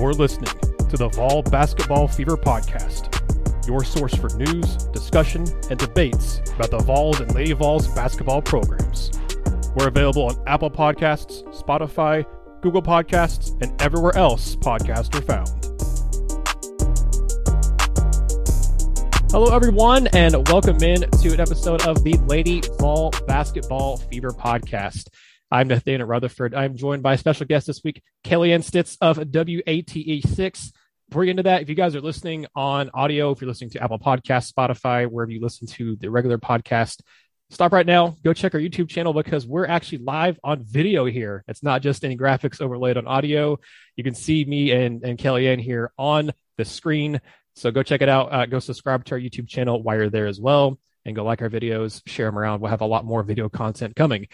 You're listening to the Vol Basketball Fever Podcast, your source for news, discussion, and debates about the Vols and Lady Vols basketball programs. We're available on Apple Podcasts, Spotify, Google Podcasts, and everywhere else podcasts are found. Hello, everyone, and welcome in to an episode of the Lady Vol Basketball Fever Podcast. I'm Nathanael Rutherford. I'm joined by a special guest this week, Kellyanne Stitts of WATE6. Before we get into that, if you guys are listening on audio, if you're listening to Apple Podcasts, Spotify, wherever you listen to the regular podcast, stop right now. Go check our YouTube channel because we're actually live on video here. It's not just any graphics overlaid on audio. You can see me and, and Kellyanne here on the screen. So go check it out. Uh, go subscribe to our YouTube channel while you're there as well. And go like our videos, share them around. We'll have a lot more video content coming.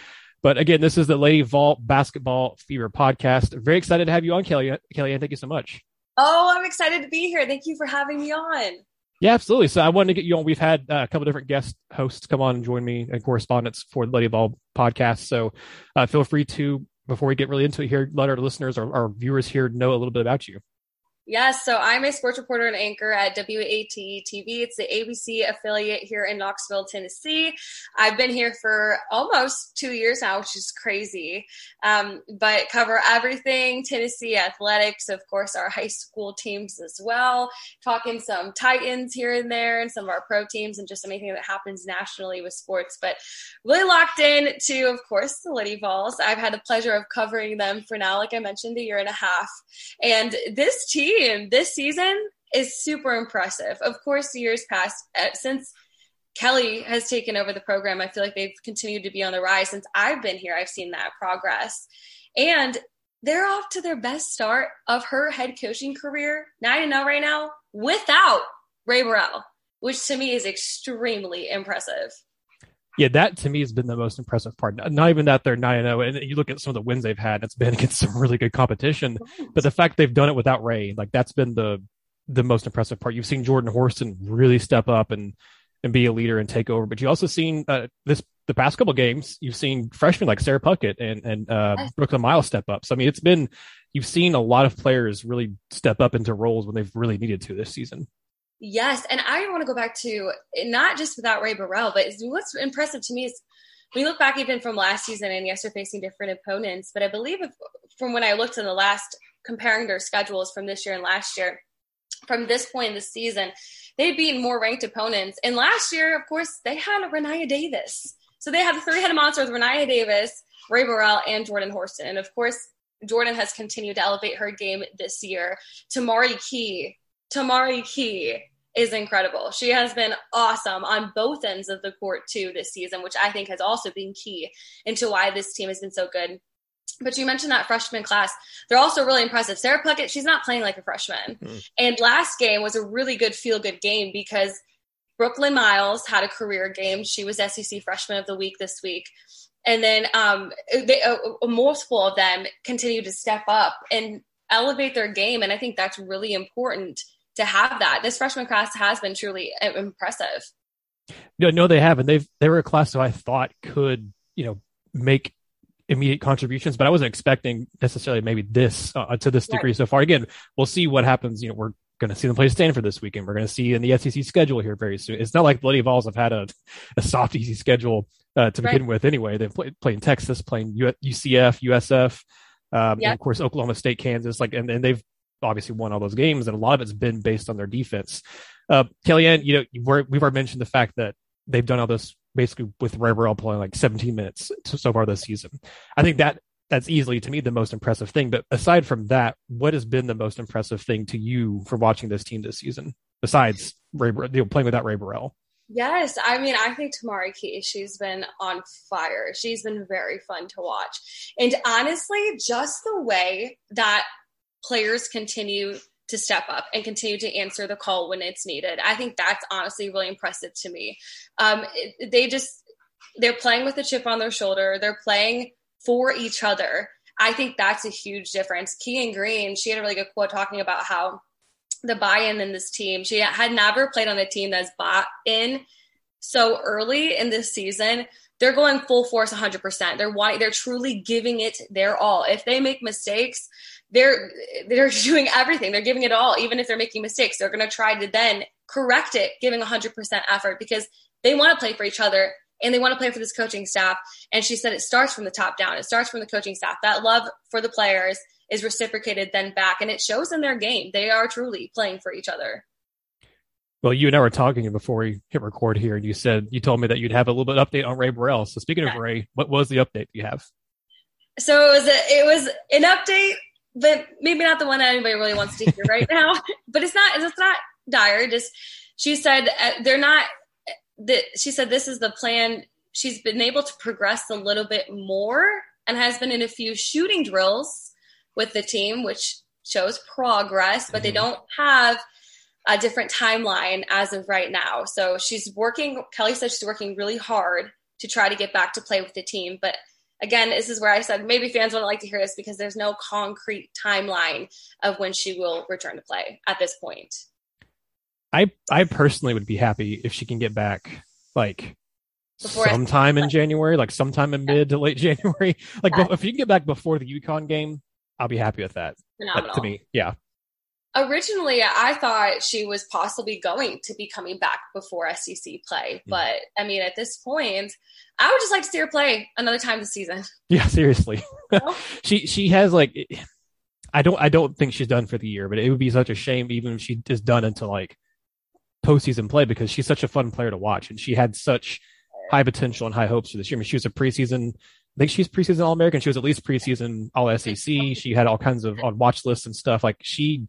But again, this is the Lady Vol Basketball Fever podcast. Very excited to have you on, Kelly. Kelly, thank you so much. Oh, I'm excited to be here. Thank you for having me on. Yeah, absolutely. So I wanted to get you on. We've had uh, a couple different guest hosts come on and join me and correspondents for the Lady Vol podcast. So uh, feel free to, before we get really into it here, let our listeners or our viewers here know a little bit about you. Yes, so I'm a sports reporter and anchor at WATE TV. It's the ABC affiliate here in Knoxville, Tennessee. I've been here for almost two years now, which is crazy. Um, but cover everything Tennessee athletics, of course, our high school teams as well. Talking some Titans here and there, and some of our pro teams, and just anything that happens nationally with sports. But really locked in to, of course, the Lady Vols. I've had the pleasure of covering them for now, like I mentioned, a year and a half. And this team this season is super impressive. Of course, years past, uh, since Kellie has taken over the program, I feel like they've continued to be on the rise. Since I've been here, I've seen that progress. And they're off to their best start of her head coaching career, 9 0 right now, without Rae Burrell, which to me is extremely impressive. Yeah, that to me has been the most impressive part. Not even that they're 9 0, and you look at some of the wins they've had, it's been against some really good competition. But the fact they've done it without Rae, like that's been the the most impressive part. You've seen Jordan Horston really step up and and be a leader and take over. But you also seen uh, this the past couple games. You've seen freshmen like Sarah Puckett and and uh, Brooklyn Miles step up. So I mean, it's been you've seen a lot of players really step up into roles when they've really needed to this season. Yes, and I want to go back to not just without Rae Burrell, but what's impressive to me is we look back even from last season, and yes, they're facing different opponents. But I believe if, from when I looked in the last comparing their schedules from this year and last year, from this point in the season, they've beaten more ranked opponents. And last year, of course, they had Rennia Davis. So they had the three-headed monster with Rennia Davis, Rae Burrell, and Jordan Horston. And of course, Jordan has continued to elevate her game this year. Tamari Key Tamari Key is incredible. She has been awesome on both ends of the court too this season, which I think has also been key into why this team has been so good. But you mentioned that freshman class. They're also really impressive. Sarah Puckett, she's not playing like a freshman. Mm-hmm. And last game was a really good feel good game because Brooklyn Miles had a career game. She was SEC freshman of the week this week. And then um, they, uh, multiple of them continue to step up and elevate their game. And I think that's really important to have that. This freshman class has been truly impressive. No, no, they haven't. They've they were a class who I thought could, you know, make immediate contributions, but I wasn't expecting necessarily maybe this uh, to this degree right. so far. Again, we'll see what happens. You know, we're going to see them play Stanford this weekend. We're going to see in the SEC schedule here very soon. It's not like Bloody Vols have had a, a soft, easy schedule uh, to begin right. with anyway. They've played playing Texas, playing U- UCF, USF, um, yep. and of course Oklahoma State, Kansas. Like, and, and they've obviously won all those games, and a lot of it's been based on their defense. Uh, Kellyanne, you know, we've already mentioned the fact that they've done all this basically with Burrell playing like 17 minutes so far this season. I think that that's easily to me the most impressive thing. But aside from that, what has been the most impressive thing to you for watching this team this season besides Rae, you know, playing without Rae Burrell? Yes, I mean, I think Tamari Key, she's been on fire. She's been very fun to watch. And honestly, just the way that players continue to step up and continue to answer the call when it's needed. I think that's honestly really impressive to me. Um, it, they just they're playing with a chip on their shoulder. They're playing for each other. I think that's a huge difference. Keyen Green, she had a really good quote talking about how the buy-in in this team. She had never played on a team that's bought in so early in this season they're going full force 100%. They're wanting, they're truly giving it their all. If they make mistakes, they're they're doing everything. They're giving it all, even if they're making mistakes. They're going to try to then correct it, giving 100% effort because they want to play for each other and they want to play for this coaching staff. And she said it starts from the top down. It starts from the coaching staff. That love for the players is reciprocated then back, and it shows in their game. They are truly playing for each other. Well, you and I were talking before we hit record here, and you said you told me that you'd have a little bit update on Rae Burrell. So speaking yeah. of Rae, what was the update you have? So it was a, it was an update, but maybe not the one that anybody really wants to hear right now. but it's not it's not dire. Just she said uh, they're not. That she said this is the plan. She's been able to progress a little bit more and has been in a few shooting drills with the team, which shows progress, but mm-hmm. they don't have a different timeline as of right now. So she's working, Kellie said she's working really hard to try to get back to play with the team. But again, this is where I said maybe fans wouldn't like to hear this because there's no concrete timeline of when she will return to play at this point. I I personally would be happy if she can get back like before sometime in January, like sometime in mid to late January. Like yeah. if you can get back before the UConn game, I'll be happy with that. Phenomenal. to me, yeah originally I thought she was possibly going to be coming back before SEC play. Mm. But I mean, at this point, I would just like to see her play another time this season. Yeah, seriously. she she has like I don't I don't think she's done for the year, but it would be such a shame even if she is done until like postseason play because she's such a fun player to watch and she had such high potential and high hopes for this year. I mean, she was a preseason I think she's preseason All American. She was at least preseason All SEC. She had all kinds of on watch lists and stuff. Like she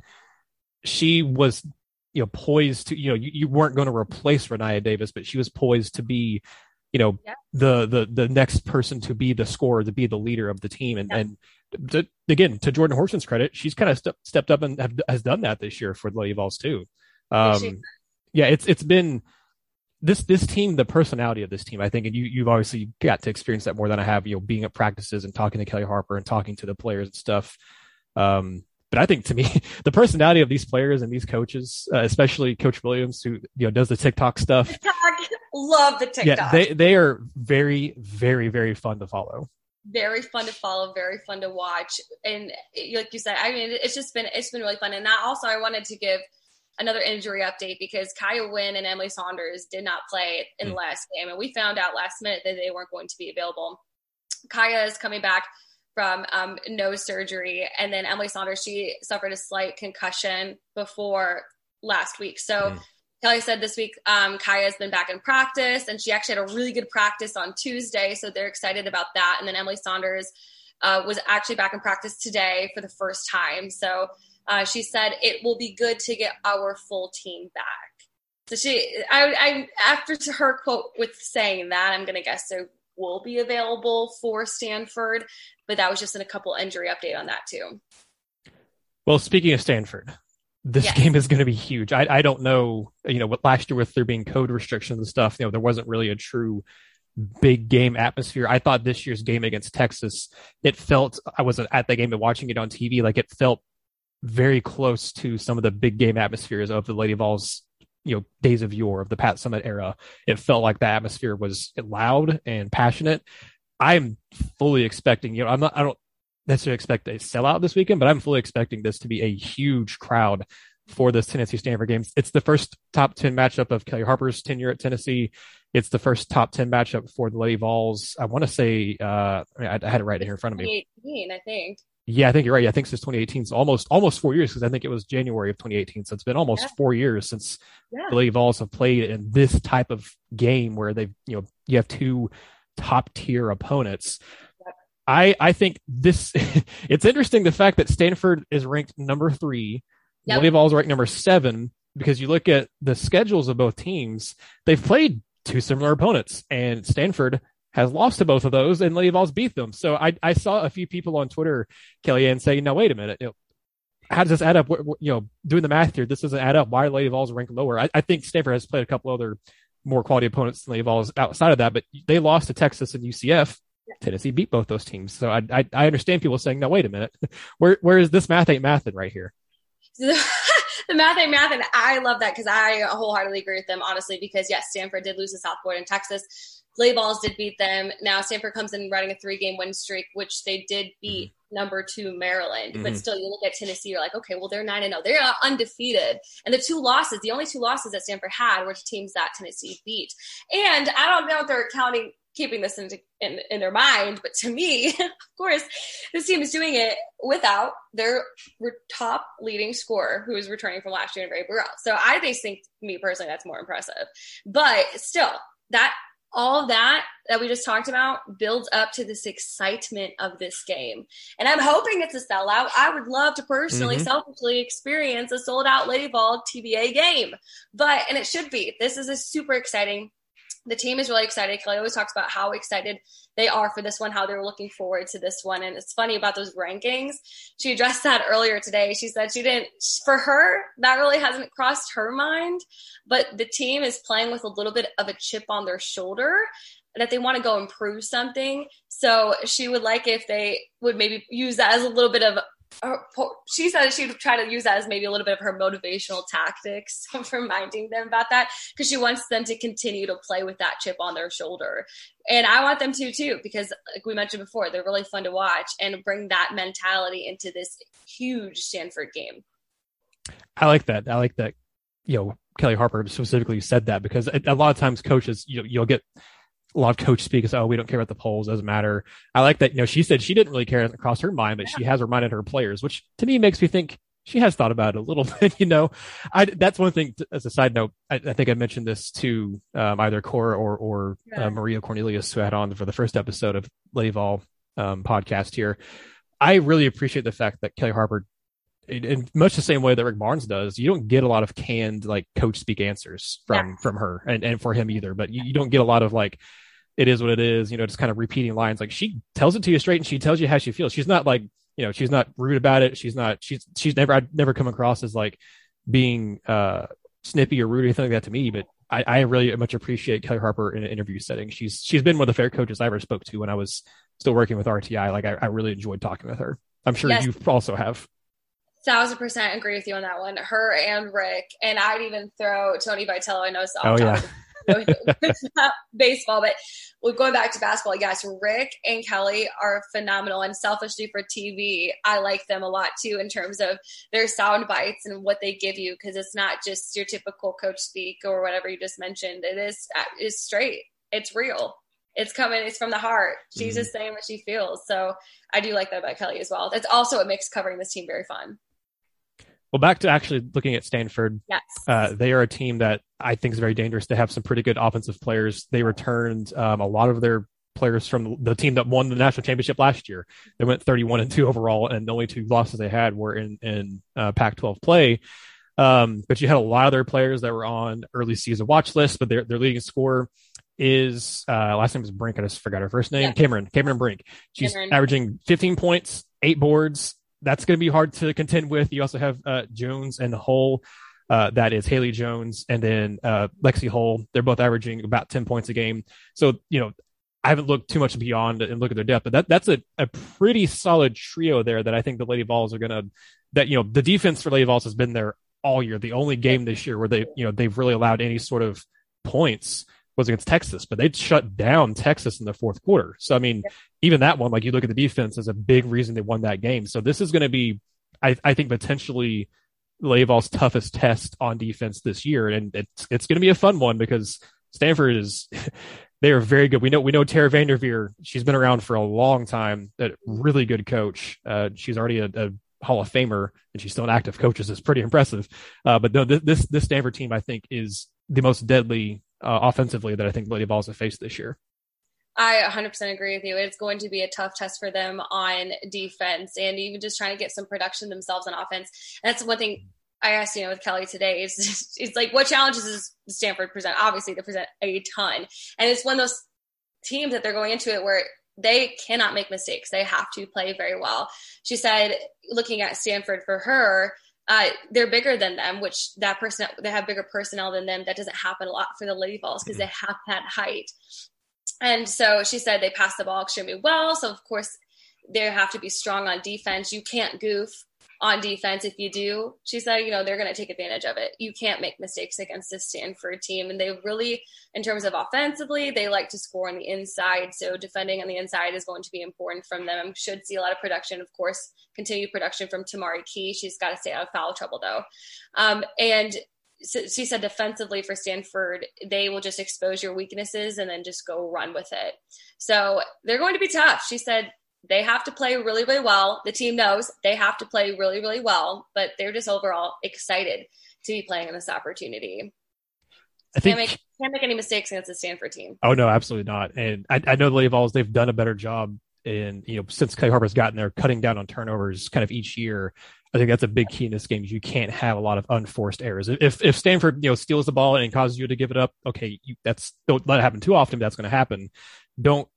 she was you know poised to you know you, you weren't going to replace Rennia Davis, but she was poised to be you know yeah. the the the next person to be the scorer, to be the leader of the team, and yeah. and to, again to Jordan Horston's credit, she's kind of ste- stepped up and have, has done that this year for the Lady Vols too. Um, yeah, it's it's been this this team, the personality of this team, I think, and you you've obviously got to experience that more than I have. You know, being at practices and talking to Kellie Harper and talking to the players and stuff. Um, but I think to me, the personality of these players and these coaches, uh, especially Coach Williams, who you know does the TikTok stuff, TikTok. love the TikTok. Yeah, they they are very, very, very fun to follow. Very fun to follow, very fun to watch, and like you said, I mean, it's just been it's been really fun. And that also, I wanted to give another injury update because Kaiya Wynn and Emily Saunders did not play in mm. the last game, and we found out last minute that they weren't going to be available. Kaya is coming back from um, nose surgery. And then Emily Saunders, she suffered a slight concussion before last week. So mm. Kellie said this week, um, Kaya's been back in practice and she actually had a really good practice on Tuesday. So they're excited about that. And then Emily Saunders uh, was actually back in practice today for the first time. So uh, she said it will be good to get our full team back. So she, I, I after her quote with saying that, I'm going to guess so will be available for Stanford, but that was just in a couple injury update on that too. Well, speaking of Stanford, this yes. game is going to be huge. I, I don't know, you know, what last year with there being COVID restrictions and stuff, you know, there wasn't really a true big game atmosphere. I thought this year's game against Texas, it felt, I wasn't at the game, but watching it on TV, like it felt very close to some of the big game atmospheres of the Lady Vols you know days of yore of the Pat Summitt era. It felt like the atmosphere was loud and passionate. I'm fully expecting, you know, I'm not, I don't necessarily expect a sellout this weekend, but I'm fully expecting this to be a huge crowd for this Tennessee Stanford game. It's the first top 10 matchup of Kellie Harper's tenure at Tennessee. It's the first top 10 matchup for the Lady Vols. I want to say, uh, I, mean, I had it right here in front of me. 2018, I think. Yeah, I think you're right. I think since 2018, it's almost almost four years because I think it was January of 2018. So it's been almost yeah. four years since yeah. the Lady Vols have played in this type of game where they've you know you have two top tier opponents. Yep. I I think this it's interesting the fact that Stanford is ranked number three, yep. Lady Vols ranked number seven because you look at the schedules of both teams, they've played two similar opponents, and Stanford has lost to both of those, and Lady Vols beat them. So I, I saw a few people on Twitter, Kellyanne, saying, "No, wait a minute, you know, how does this add up? You know, doing the math here, this doesn't add up. Why are Lady Vols ranked lower? I, I think Stanford has played a couple other more quality opponents than Lady Vols outside of that, but they lost to Texas and UCF. Tennessee beat both those teams. So I, I, I understand people saying, "No, wait a minute, where where is this math ain't mathing right here?" the math ain't math, and I love that because I wholeheartedly agree with them, honestly. Because yes, Stanford did lose to South Florida and Texas, Lady Vols did beat them. Now Stanford comes in running a three game win streak, which they did beat number two Maryland. Mm-hmm. But still, you look at Tennessee, you're like, okay, well, they're 9 and 0. They're undefeated. And the two losses, the only two losses that Stanford had were to teams that Tennessee beat. And I don't know if they're counting keeping this in, in, in their mind. But to me, of course, this team is doing it without their top leading scorer who is returning from last year in Rae Burrell. So I think, me personally, that's more impressive. But still, that all that that we just talked about builds up to this excitement of this game. And I'm hoping it's a sellout. I would love to personally, mm-hmm. selfishly experience a sold out Lady Vol TBA game. But, and it should be. This is a super exciting the team is really excited. Kellie always talks about how excited they are for this one, how they're looking forward to this one. And it's funny about those rankings. She addressed that earlier today. She said she didn't, for her, that really hasn't crossed her mind. But the team is playing with a little bit of a chip on their shoulder that they want to go improve something. So she would like if they would maybe use that as a little bit of she said she would try to use that as maybe a little bit of her motivational tactics of reminding them about that because she wants them to continue to play with that chip on their shoulder. And I want them to too, because like we mentioned before, they're really fun to watch and bring that mentality into this huge Stanford game. I like that. I like that. You know, Kellie Harper specifically said that because a, lot of times coaches, you you'll get a lot of coach speak is, oh, we don't care about the polls, doesn't matter. I like that, you know, she said she didn't really care across her mind, but yeah. she has reminded her players, which to me makes me think she has thought about it a little bit, you know. I, that's one thing to, as a side note. I, I, think I mentioned this to um, either Cora or, or yeah. uh, Maria Cornelius, who had on for the first episode of Lady Vol um, podcast here. I really appreciate the fact that Kellie Harper in much the same way that Rick Barnes does, you don't get a lot of canned like coach speak answers from yeah. from her and, and for him either. But you, you, don't get a lot of like it is what it is, you know, just kind of repeating lines. Like she tells it to you straight and she tells you how she feels. She's not like, you know, she's not rude about it. She's not she's she's never I'd never come across as like being uh snippy or rude or anything like that to me, but I, I really much appreciate Kellie Harper in an interview setting. She's she's been one of the fair coaches I ever spoke to when I was still working with RTI. Like I, I really enjoyed talking with her. I'm sure yes. you also have thousand percent agree with you on that one. Her and Rick, and I'd even throw Tony Vitello. I know it's oh yeah. baseball, but we're going back to basketball. Yes, Rick and Kellie are phenomenal, and selfishly for TV, I like them a lot too in terms of their sound bites and what they give you because it's not just your typical coach speak or whatever you just mentioned. It is is straight. It's real it's coming it's from the heart she's mm-hmm. just saying what she feels so i do like that about kellie as well it's also what makes covering this team very fun well, back to actually looking at Stanford. Yes. Uh, they are a team that I think is very dangerous. They have some pretty good offensive players. They returned um, a lot of their players from the team that won the national championship last year. They went 31 and 2 overall, and the only two losses they had were in, in uh, Pac 12 play. Um, but you had a lot of their players that were on early season watch lists, but their, their leading scorer is uh, last name is Brink. I just forgot her first name. Yeah. Cameron. Cameron Brink. She's Cameron. averaging 15 points, eight boards, that's going to be hard to contend with. You also have uh, Jones and Hull. Uh, that is Haley Jones and then uh, Lexi Hull. They're both averaging about 10 points a game. So, you know, I haven't looked too much beyond and look at their depth, but that, that's a, a pretty solid trio there that I think the Lady Vols are going to, that, you know, the defense for Lady Vols has been there all year. The only game this year where they, you know, they've really allowed any sort of points was against Texas, but they shut down Texas in the fourth quarter. So, I mean, even that one, like you look at the defense as a big reason they won that game. So this is going to be, I, I think potentially Lady Vol's toughest test on defense this year. And it's, it's going to be a fun one because Stanford is, they are very good. We know, we know Tara VanDerveer. She's been around for a long time, a really good coach. Uh, she's already a, a Hall of Famer and she's still an active coach. Is pretty impressive. Uh, but no, this, this Stanford team, I think is the most deadly uh, offensively that I think Lady Vols have faced this year. I 100% agree with you. It's going to be a tough test for them on defense and even just trying to get some production themselves on offense. That's one thing I asked, you know, with Kellie today is it's like, what challenges does Stanford present? Obviously, they present a ton. And it's one of those teams that they're going into it where they cannot make mistakes. They have to play very well. She said, looking at Stanford for her, uh, they're bigger than them, which that person they have bigger personnel than them. That doesn't happen a lot for the Lady Vols because mm-hmm. they have that height. And so she said they pass the ball extremely well. So of course they have to be strong on defense. You can't goof on defense. If you do, she said, you know, they're going to take advantage of it. You can't make mistakes against this Stanford team. And they really, in terms of offensively, they like to score on the inside. So defending on the inside is going to be important from them. Should see a lot of production, of course, continued production from Tamari Key. She's got to stay out of foul trouble though. Um, and she said defensively for Stanford, they will just expose your weaknesses and then just go run with it. So they're going to be tough. She said they have to play really, really well. The team knows they have to play really, really well, but they're just overall excited to be playing in this opportunity. I think can't make, can't make any mistakes against the Stanford team. Oh no, absolutely not. And I, I know the Lady Vols they've done a better job in you know since Kellie Harper's gotten there, cutting down on turnovers kind of each year. I think that's a big key in this game. You can't have a lot of unforced errors. If if Stanford you know steals the ball and causes you to give it up, okay, you, that's don't let it happen too often. that's going to happen. Don't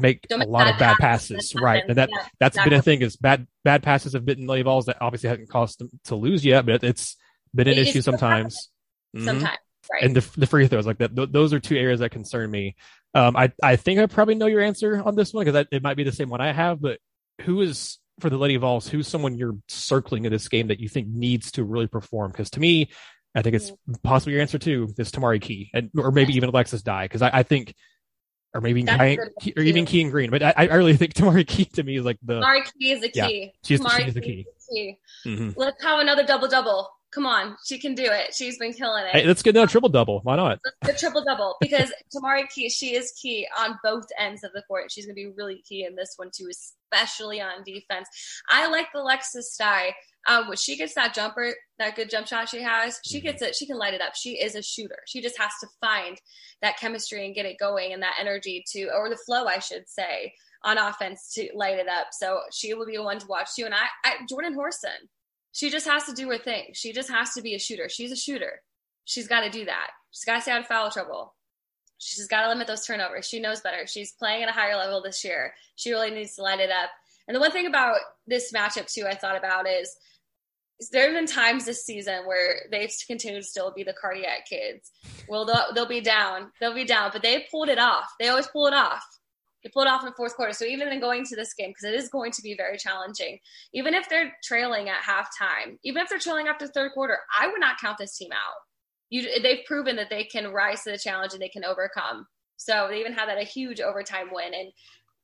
make don't a lot of bad passes, passes. right? And that yeah, that's exactly. been a thing is bad bad passes have bitten Lady Vols that obviously hasn't caused them to lose yet, but it's been an it issue sometimes. Mm-hmm. Sometimes. Right. And the, the free throws like that, th- those are two areas that concern me. Um, I, I think I probably know your answer on this one because it might be the same one I have, but who is for the Lady Vols, who's someone you're circling in this game that you think needs to really perform? Because to me, I think it's mm-hmm. possibly your answer too. Is Tamari Key, and or maybe even Alexus Dye, because I, I, think, or maybe Key, or even Keyen Green. But I, I really think Tamari Key to me is like the Tamari Key is the key. Yeah, she's, she's the key. key. Mm-hmm. Let's have another double double. Come on, she can do it. She's been killing it. Hey, let's get another triple double. Why not? The triple double because Tamari Key, she is key on both ends of the court. She's going to be really key in this one too, especially on defense. I like the Lexus Dye. Um, when she gets that jumper, that good jump shot she has, she mm-hmm. gets it. She can light it up. She is a shooter. She just has to find that chemistry and get it going and that energy to, or the flow, I should say, on offense to light it up. So she will be a one to watch too. And I, I Jordan Horston, she just has to do her thing. She just has to be a shooter. She's a shooter. She's got to do that. She's got to stay out of foul trouble. She's got to limit those turnovers. She knows better. She's playing at a higher level this year. She really needs to light it up. And the one thing about this matchup too, I thought about is there have been times this season where they've continued to still be the cardiac kids. Well, they'll, they'll be down. They'll be down, but they pulled it off. They always pull it off. They pulled it off in the fourth quarter. So even in going to this game, because it is going to be very challenging, even if they're trailing at halftime, even if they're trailing after third quarter, I would not count this team out. You, they've proven that they can rise to the challenge and they can overcome. So they even had that a huge overtime win. And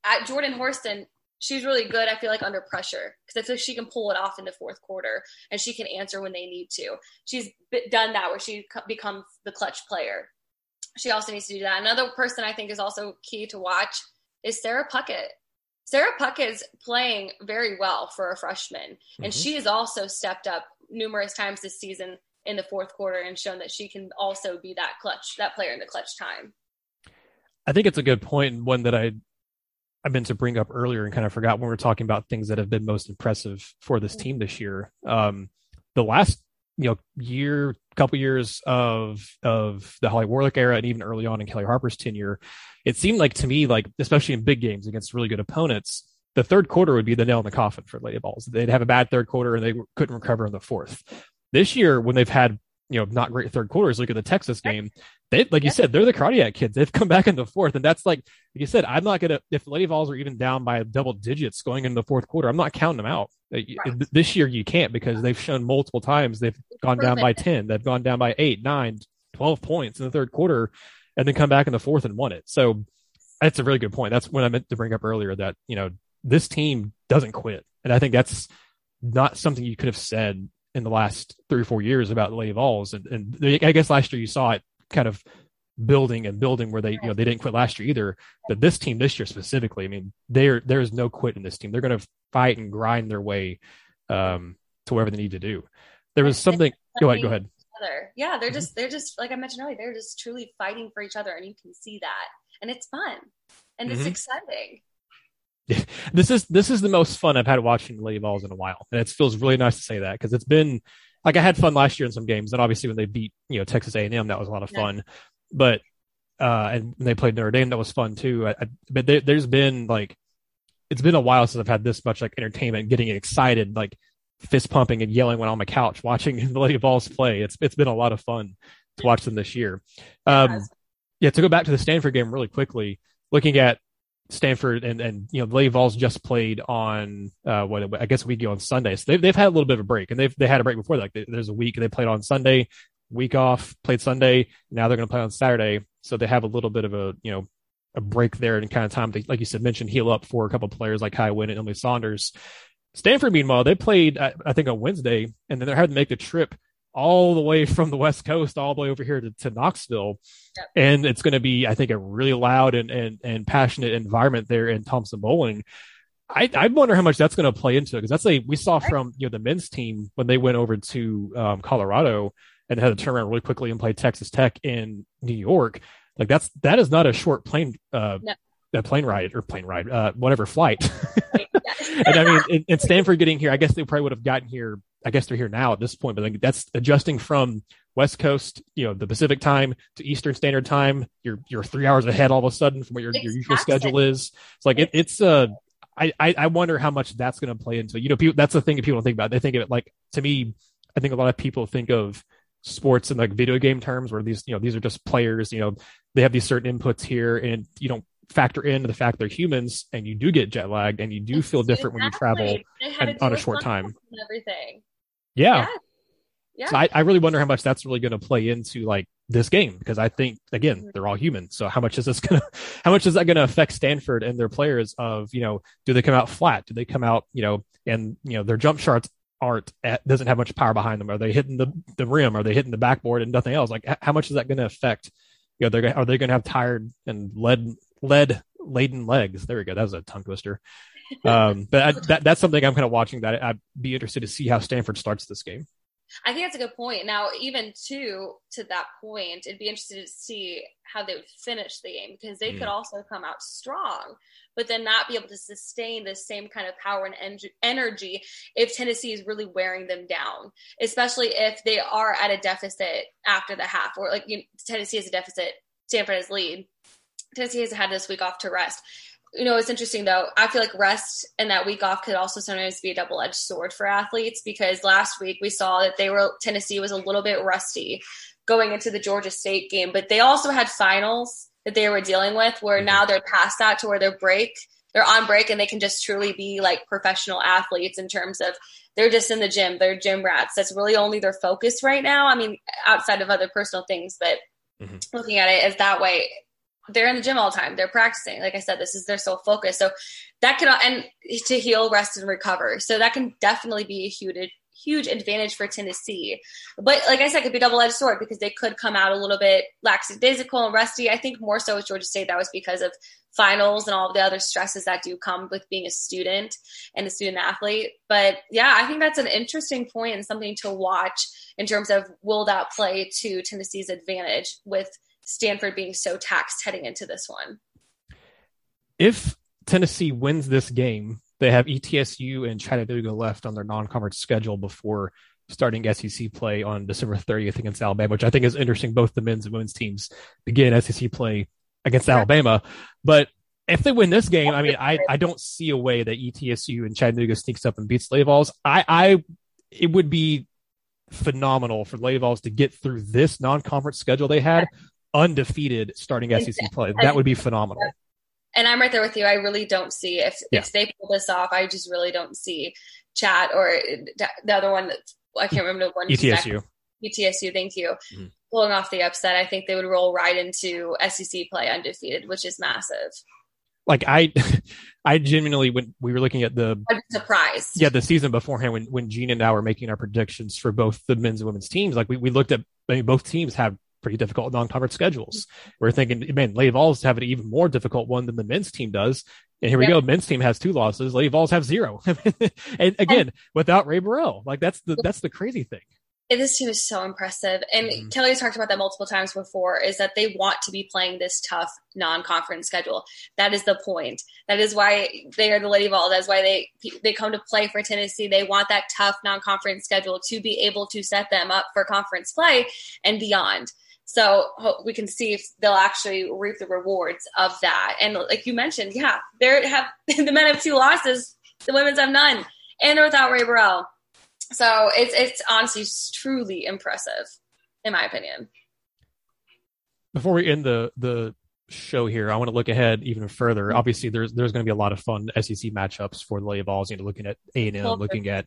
at Jordan Horston, she's really good. I feel like under pressure because I feel like she can pull it off in the fourth quarter and she can answer when they need to. She's done that where she becomes the clutch player. She also needs to do that. Another person I think is also key to watch is Sarah Puckett. Sarah Puckett is playing very well for a freshman, and mm-hmm. she has also stepped up numerous times this season in the fourth quarter and shown that she can also be that clutch, that player in the clutch time. I think it's a good point and one that I I meant to bring up earlier and kind of forgot when we were talking about things that have been most impressive for this team this year. Um, the last you know year, couple years of of the Holly Warlick era, and even early on in Kellie Harper's tenure, it seemed like to me, like especially in big games against really good opponents, the third quarter would be the nail in the coffin for Lady Vols. They'd have a bad third quarter and they couldn't recover in the fourth. This year, when they've had you know not great third quarters, look at the Texas game. They like you said, they're the cardiac kids. They've come back in the fourth, and that's like like you said. I'm not gonna if Lady Vols are even down by double digits going into the fourth quarter. I'm not counting them out. Uh, right. This year you can't because they've shown multiple times they've gone down by ten, they've gone down by eight, nine, 12 points in the third quarter and then come back in the fourth and won it. So that's a really good point. That's what I meant to bring up earlier that, you know, this team doesn't quit. And I think that's not something you could have said in the last three or four years about the Lady Vols. And, and I guess last year you saw it kind of building and building where they, you know, they didn't quit last year either. But this team this year specifically, I mean, there, there's no quit in this team. They're going to fight and grind their way, um, to whatever they need to do. There was something, go ahead, go ahead. Yeah, they're mm-hmm. just they're just like I mentioned earlier, they're just truly fighting for each other, and you can see that, and it's fun and mm-hmm. it's exciting. this is this is the most fun I've had watching the Lady Vols in a while, and it feels really nice to say that because it's been like I had fun last year in some games, and obviously when they beat you know Texas A and M, that was a lot of fun. Yeah. But uh, and when they played Notre Dame, that was fun too. I, I, but there, there's been like it's been a while since I've had this much like entertainment, getting excited, like fist pumping and yelling when on my couch watching the Lady Vols play. It's it's been a lot of fun to watch them this year. Um, yeah, to go back to the Stanford game really quickly, looking at Stanford and and you know the Vols just played on uh what I guess week ago on Sunday, so they've they've had a little bit of a break, and they've they had a break before. Like there's a week they played on Sunday, week off, played Sunday. Now they're going to play on Saturday, so they have a little bit of a you know a break there and kind of time to like you said mentioned heal up for a couple of players like Kai Wynn and Emily Saunders. Stanford, meanwhile, they played I think on Wednesday, and then they had to make the trip all the way from the West Coast all the way over here to, to Knoxville. Yep. And it's going to be, I think, a really loud and, and, and passionate environment there in Thompson-Boling. I, I wonder how much that's going to play into it because that's a we saw from you know the men's team when they went over to um, Colorado and had to turn around really quickly and play Texas Tech in New York. Like that's that is not a short plane uh, no. a plane ride or plane ride uh, whatever flight. and I mean, and, in Stanford getting here, I guess they probably would have gotten here I guess they're here now at this point, but like that's adjusting from West Coast, you know, the Pacific time to Eastern Standard Time. You're you're three hours ahead all of a sudden from what your, your usual schedule is. It's like it, it's uh I, I wonder how much that's going to play into you know people that's the thing that people don't think about they think of it like to me I think a lot of people think of sports in like video game terms where these you know these are just players you know they have these certain inputs here and you don't factor in the fact they're humans and you do get jet lagged and you do feel different exactly. when you travel on a short time everything yeah. Yeah. So I, I really wonder how much that's really going to play into like this game because I think again mm-hmm. they're all human. So how much is this gonna how much is that going to affect Stanford and their players? Of you know, do they come out flat? Do they come out you know and you know their jump shots aren't at, doesn't have much power behind them? Are they hitting the the rim? Are they hitting the backboard and nothing else? Like how much is that going to affect? You know, they're are they going to have tired and lead lead laden legs? There we go. That was a tongue twister. Um, but I, that, that's something I'm kind of watching that I'd be interested to see how Stanford starts this game. I think that's a good point. Now, even to to that point, it'd be interesting to see how they would finish the game because they mm. could also come out strong, but then not be able to sustain the same kind of power and en- energy if Tennessee is really wearing them down, especially if they are at a deficit after the half, or like you know, Tennessee has a deficit, Stanford has lead. Tennessee has had this week off to rest you know, it's interesting though. I feel like rest and that week off could also sometimes be a double edged sword for athletes because last week we saw that they were Tennessee was a little bit rusty going into the Georgia State game, but they also had finals that they were dealing with where mm-hmm. now they're past that to where they're break, they're on break and they can just truly be like professional athletes in terms of they're just in the gym, they're gym rats. That's really only their focus right now. I mean, outside of other personal things, but mm-hmm. looking at it as that way, they're in the gym all the time. They're practicing. Like I said, this is their sole focus. So that can and to heal, rest, and recover. So that can definitely be a huge huge advantage for Tennessee. But like I said, it could be double edged sword because they could come out a little bit lackadaisical and rusty. I think more so with Georgia State that was because of finals and all the other stresses that do come with being a student and a student athlete. But yeah, I think that's an interesting point and something to watch in terms of will that play to Tennessee's advantage with Stanford being so taxed heading into this one. If Tennessee wins this game, they have ETSU and Chattanooga left on their non-conference schedule before starting SEC play on December 30th against Alabama, which I think is interesting. Both the men's and women's teams begin SEC play against Alabama, but if they win this game, I mean, I, I don't see a way that ETSU and Chattanooga sneaks up and beats Lady Vols. I, I, it would be phenomenal for Lady Vols to get through this non-conference schedule they had undefeated starting SEC play. That would be phenomenal. And I'm right there with you. I really don't see if yeah. if they pull this off. I just really don't see Chat or the other one. I can't remember the one. ETSU. ETSU. Thank you. Mm-hmm. Pulling off the upset, I think they would roll right into SEC play undefeated, which is massive. Like I, I genuinely when we were looking at the I'm. Yeah, the season beforehand when when Gene and I were making our predictions for both the men's and women's teams, like we, we looked at I mean, both teams have pretty difficult non-conference schedules. We're thinking, man, Lady Vols have an even more difficult one than the men's team does. And here we go. Men's team has two losses. Lady Vols have zero. and again, and, without Rae Burrell, like that's the, that's the crazy thing. This team is so impressive. And mm-hmm. Kellie has talked about that multiple times before is that they want to be playing this tough non-conference schedule. That is the point. That is why they are the Lady Vols. That's why they, they come to play for Tennessee. They want that tough non-conference schedule to be able to set them up for conference play and beyond. So we can see if they'll actually reap the rewards of that. And like you mentioned, yeah, they have the men have two losses, the women's have none, and they're without Rae Burrell. So it's it's honestly truly impressive, in my opinion. Before we end the the show here, I want to look ahead even further. Mm-hmm. Obviously, there's there's going to be a lot of fun SEC matchups for the Lady Vols. You know, looking at A and M, looking at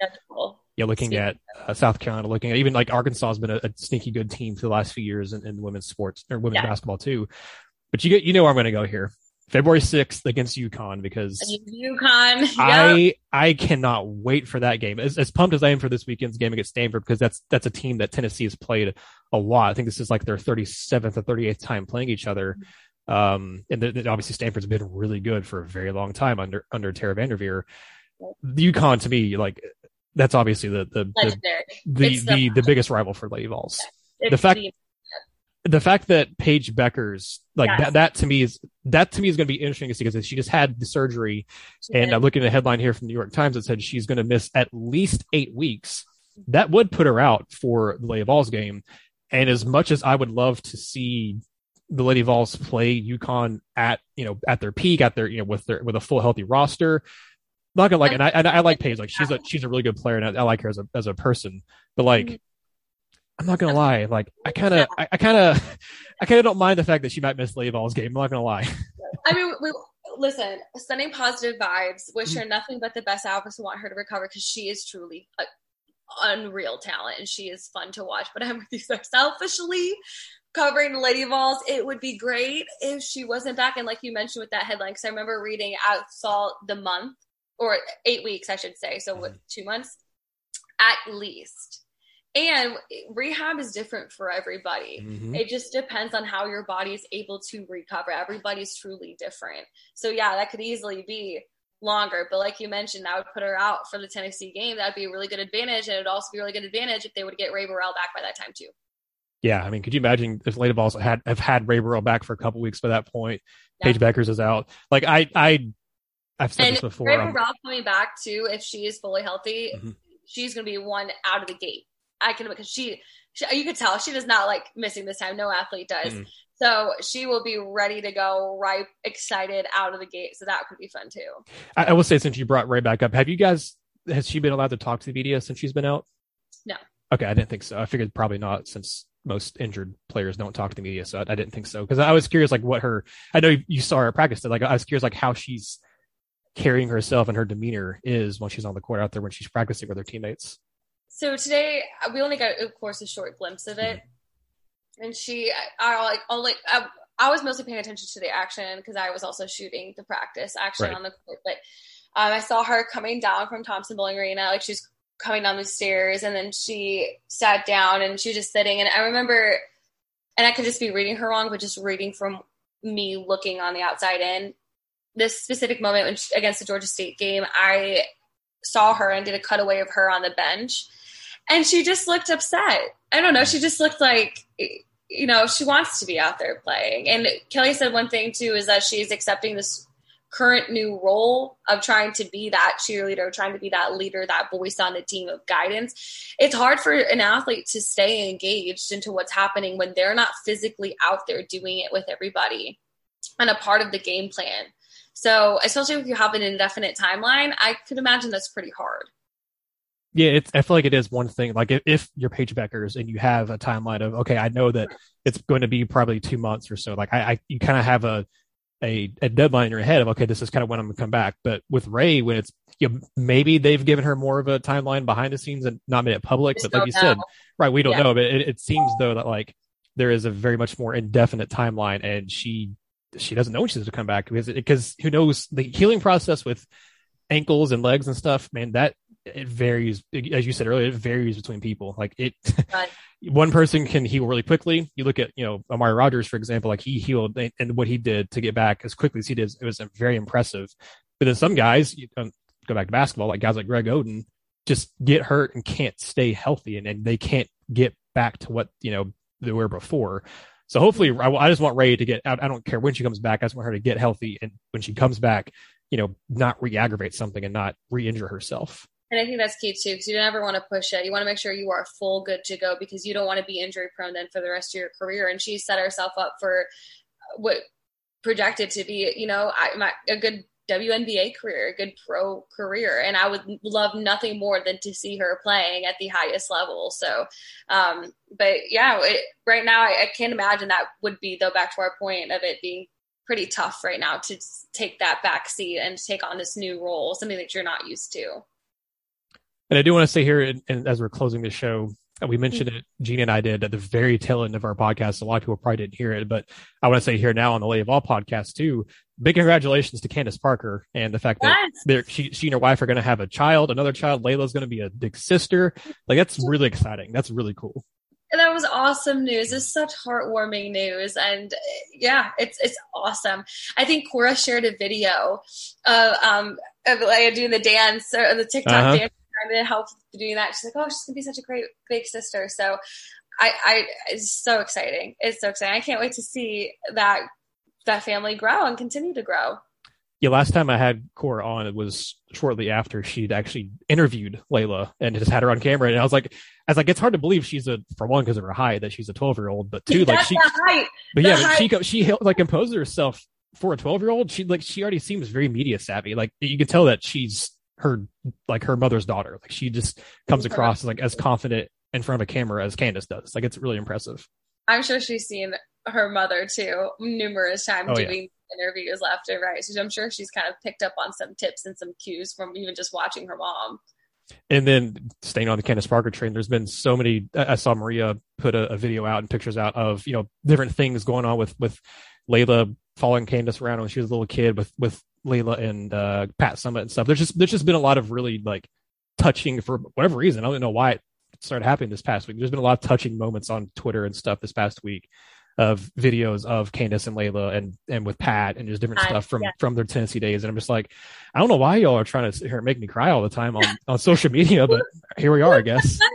yeah, looking at uh, South Carolina, looking at even like Arkansas has been a, a, sneaky good team for the last few years in, in women's sports or women's yeah. basketball too. But you get you know where I'm going to go here. February 6th against UConn because UConn. Yep. I I cannot wait for that game. As, as pumped as I am for this weekend's game against Stanford because that's that's a team that Tennessee has played a lot. I think this is like their 37th or 38th time playing each other. Um, and obviously Stanford's been really good for a very long time under under Tara VanDerveer. UConn to me, like that's obviously the the the the, the, the, biggest rival for Lady Vols. The fact the, the fact that Paige Bueckers like yes. that, that to me is that to me is going to be interesting to see because she just had the surgery, she and did. I'm looking at a headline here from the New York Times that said she's going to miss at least eight weeks. That would put her out for the Lady Vols game. And as much as I would love to see the Lady Vols play UConn at you know at their peak, at their you know with their with a full healthy roster, not gonna like, and I and I like Paige. Like she's a she's a really good player, and I, I like her as a as a person. But like, mm-hmm. I'm not gonna lie. Like I kind of, I kind of, I kind of don't mind the fact that she might miss Levol's game. I'm not gonna lie. I mean, we, listen, sending positive vibes. Wish her nothing but the best. I obviously want her to recover because she is truly a unreal talent and she is fun to watch. But I'm with you so selfishly covering the Lady Vols. It would be great if she wasn't back. And like you mentioned with that headline, because I remember reading, I saw the month or eight weeks, I should say. So what, mm-hmm. two months at least and rehab is different for everybody. Mm-hmm. It just depends on how your body is able to recover. Everybody's truly different. So, yeah, that could easily be longer. But like you mentioned, that would put her out for the Tennessee game. That would be a really good advantage. And it would also be a really good advantage if they would get Rae Burrell back by that time, too. Yeah, I mean, could you imagine if Lady Vols had have had Rae Burrell back for a couple weeks by that point? Yeah. Paige Bueckers is out. Like I, I, I've said and this before. Rae Burrell coming back too, if she is fully healthy, mm-hmm. she's going to be one out of the gate. I can because she, she, you could tell she does not like missing this time. No athlete does. Mm. So she will be ready to go, right, excited out of the gate. So that could be fun too. I, I will say, since you brought Rae back up, have you guys has she been allowed to talk to the media since she's been out? No. Okay, I didn't think so. I figured probably not, since most injured players don't talk to the media. So I, I didn't think so because I was curious, like what her. I know you saw her practice. Like I was curious, like how she's carrying herself and her demeanor is when she's on the court out there when she's practicing with her teammates. So today we only got, of course, a short glimpse of it, and she, I, I like, only, I, I, was mostly paying attention to the action because I was also shooting the practice action right. on the court. But um, I saw her coming down from Thompson-Boling Arena, like she's coming down the stairs, and then she sat down and she was just sitting. And I remember, and I could just be reading her wrong, but just reading from me looking on the outside in. This specific moment when she, against the Georgia State game, I saw her and did a cutaway of her on the bench and she just looked upset. I don't know. She just looked like, you know, she wants to be out there playing. And Kellie said one thing too is that she's accepting this current new role of trying to be that cheerleader, trying to be that leader, that voice on the team of guidance. It's hard for an athlete to stay engaged into what's happening when they're not physically out there doing it with everybody and a part of the game plan. So, especially if you have an indefinite timeline, I could imagine that's pretty hard yeah, it's, I feel like it is one thing. Like if, if you're Paige Bueckers and you have a timeline of, okay, I know that it's going to be probably two months or so. Like I, I you kind of have a, a, a deadline in your head of, okay, this is kind of when I'm going to come back. But with Rae, when it's, you know, maybe they've given her more of a timeline behind the scenes and not made it public. But like you know. said, right, we don't yeah. know. But it, it seems though that like there is a very much more indefinite timeline and she, she doesn't know when she's going to come back because, because who knows the healing process with ankles and legs and stuff, man, that it varies as you said earlier it varies between people. Like it one person can heal really quickly. You look at you know amari rodgers for example like he healed and what he did to get back as quickly as he did it was very impressive. But then some guys um, go back to basketball like guys like greg oden just get hurt and can't stay healthy and, and they can't get back to what you know they were before so hopefully I, I just want Rae to get i don't care when she comes back i just want her to get healthy and when she comes back you know not re-aggravate something and not re-injure herself and I think that's key too, because you never want to push it. You want to make sure you are full good to go because you don't want to be injury prone then for the rest of your career. And she set herself up for what projected to be, you know, I, my, a good WNBA career, a good pro career. And I would love nothing more than to see her playing at the highest level. So, um, but yeah, it, right now I, I, can't imagine that would be, though, back to our point of it being pretty tough right now to take that back seat and take on this new role, something that you're not used to. And I do want to say here, and, and as we're closing the show, we mentioned it, Gina and I did at the very tail end of our podcast. A lot of people probably didn't hear it, but I want to say here now on the Lay of All podcast too. Big congratulations to Candace Parker and the fact that yes. she, she and her wife are going to have a child, another child. Layla's going to be a big sister. Like that's really exciting. That's really cool. And that was awesome news. It's such heartwarming news, and yeah, it's it's awesome. I think Cora shared a video of um of like doing the dance or the TikTok uh-huh. dance trying to help doing that. She's like, oh, she's gonna be such a great big sister. So I, I, it's so exciting. It's so exciting. I can't wait to see that that family grow and continue to grow. Yeah, last time I had Cora on, it was shortly after she'd actually interviewed Layla and just had her on camera. And I was like, I was like, it's hard to believe she's a, for one, because of her height, that she's a 12 year old, but two, like she, but yeah, but she, she like composed herself for a 12 year old. She like, she already seems very media savvy. Like you can tell that she's her like her mother's daughter. Like she just comes across like as confident in front of a camera as Candace does. Like it's really impressive. I'm sure she's seen her mother too numerous times oh, doing yeah. interviews left and right. So I'm sure she's kind of picked up on some tips and some cues from even just watching her mom. And then staying on the Candace Parker train, there's been so many. I saw Maria put a, a video out and pictures out of you know different things going on with with Layla following Candace around when she was a little kid with with Layla and uh, Pat Summitt and stuff. There's just there's just been a lot of really like touching for whatever reason. I don't know why it started happening this past week. There's been a lot of touching moments on Twitter and stuff this past week of videos of Candace and Layla and and with Pat and just different stuff from yeah. from their Tennessee days. And I'm just like, I don't know why y'all are trying to sit here and make me cry all the time on on social media, but here we are, I guess.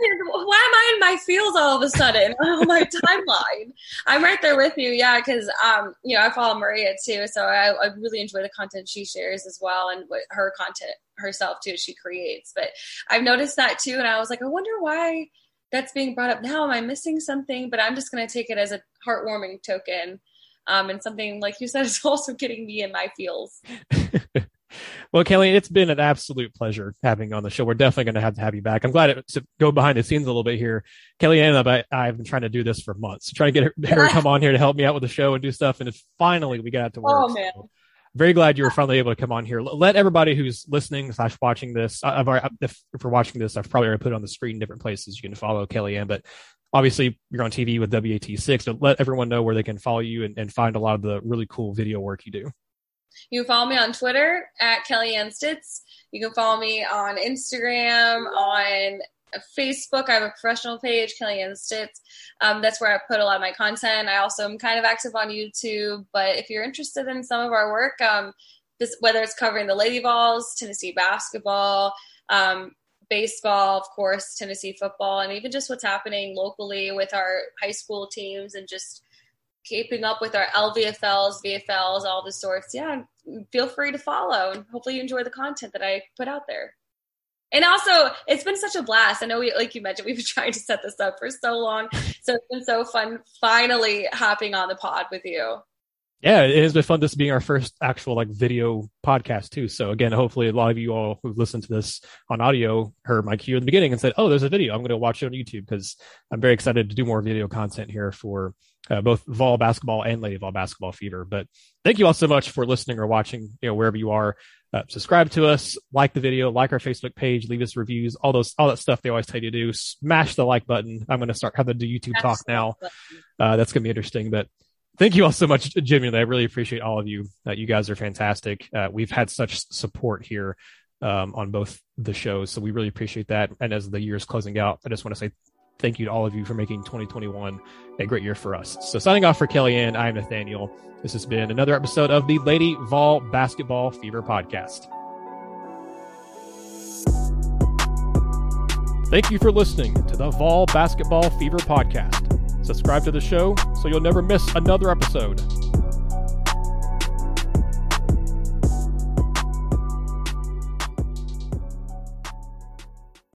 Why am I in my feels all of a sudden on my timeline? I'm right there with you, yeah, because um, you know, I follow Maria too, so I, I really enjoy the content she shares as well, and what her content herself too she creates. But I've noticed that too, and I was like, I wonder why that's being brought up now. Am I missing something? But I'm just going to take it as a heartwarming token. Um, and something like you said is also getting me in my feels. well, Kelly, it's been an absolute pleasure having you on the show. We're definitely going to have to have you back. I'm glad it, to go behind the scenes a little bit here. Kellyanne, I, I've been trying to do this for months, trying to get her, her to come on here to help me out with the show and do stuff. And finally we got to work. Oh man. So very glad you were finally able to come on here. Let everybody who's listening slash watching this, I've already, if, if we're watching this, I've probably already put it on the screen different places. You can follow Kellyanne, but obviously you're on TV with WATE 6, but let everyone know where they can follow you and, and find a lot of the really cool video work you do. You can follow me on Twitter at Kellyanne Stitts. You can follow me on Instagram, on Facebook. I have a professional page, Kellyanne Stitts. Um, that's where I put a lot of my content. I also am kind of active on YouTube. But if you're interested in some of our work, um, this whether it's covering the Lady Vols, Tennessee basketball, um, baseball, of course, Tennessee football, and even just what's happening locally with our high school teams and just keeping up with our LVFLs, VFLs, all the sorts. Yeah, feel free to follow and hopefully you enjoy the content that I put out there. And also, it's been such a blast. I know, we, like you mentioned, we've been trying to set this up for so long. So it's been so fun finally hopping on the pod with you. Yeah, it has been fun. This being our first actual like video podcast too. So again, hopefully a lot of you all who've listened to this on audio heard my cue in the beginning and said, "Oh, there's a video. I'm going to watch it on YouTube because I'm very excited to do more video content here for uh, both Vol basketball and Lady Vol basketball fever." But thank you all so much for listening or watching. You know, wherever you are, uh, subscribe to us, like the video, like our Facebook page, leave us reviews, all those, all that stuff they always tell you to do. Smash the like button. I'm going to start having to do YouTube talk now. Uh, that's going to be interesting, but thank you all so much, Jimmy. I really appreciate all of you. Uh, you guys are fantastic. Uh, we've had such support here um, on both the shows, so we really appreciate that. And as the year is closing out, I just want to say thank you to all of you for making 2021 a great year for us. So signing off for Kellyanne, I'm Nathanael. This has been another episode of the Lady Vol Basketball Fever Podcast. Thank you for listening to the Vol Basketball Fever Podcast. Subscribe to the show so you'll never miss another episode.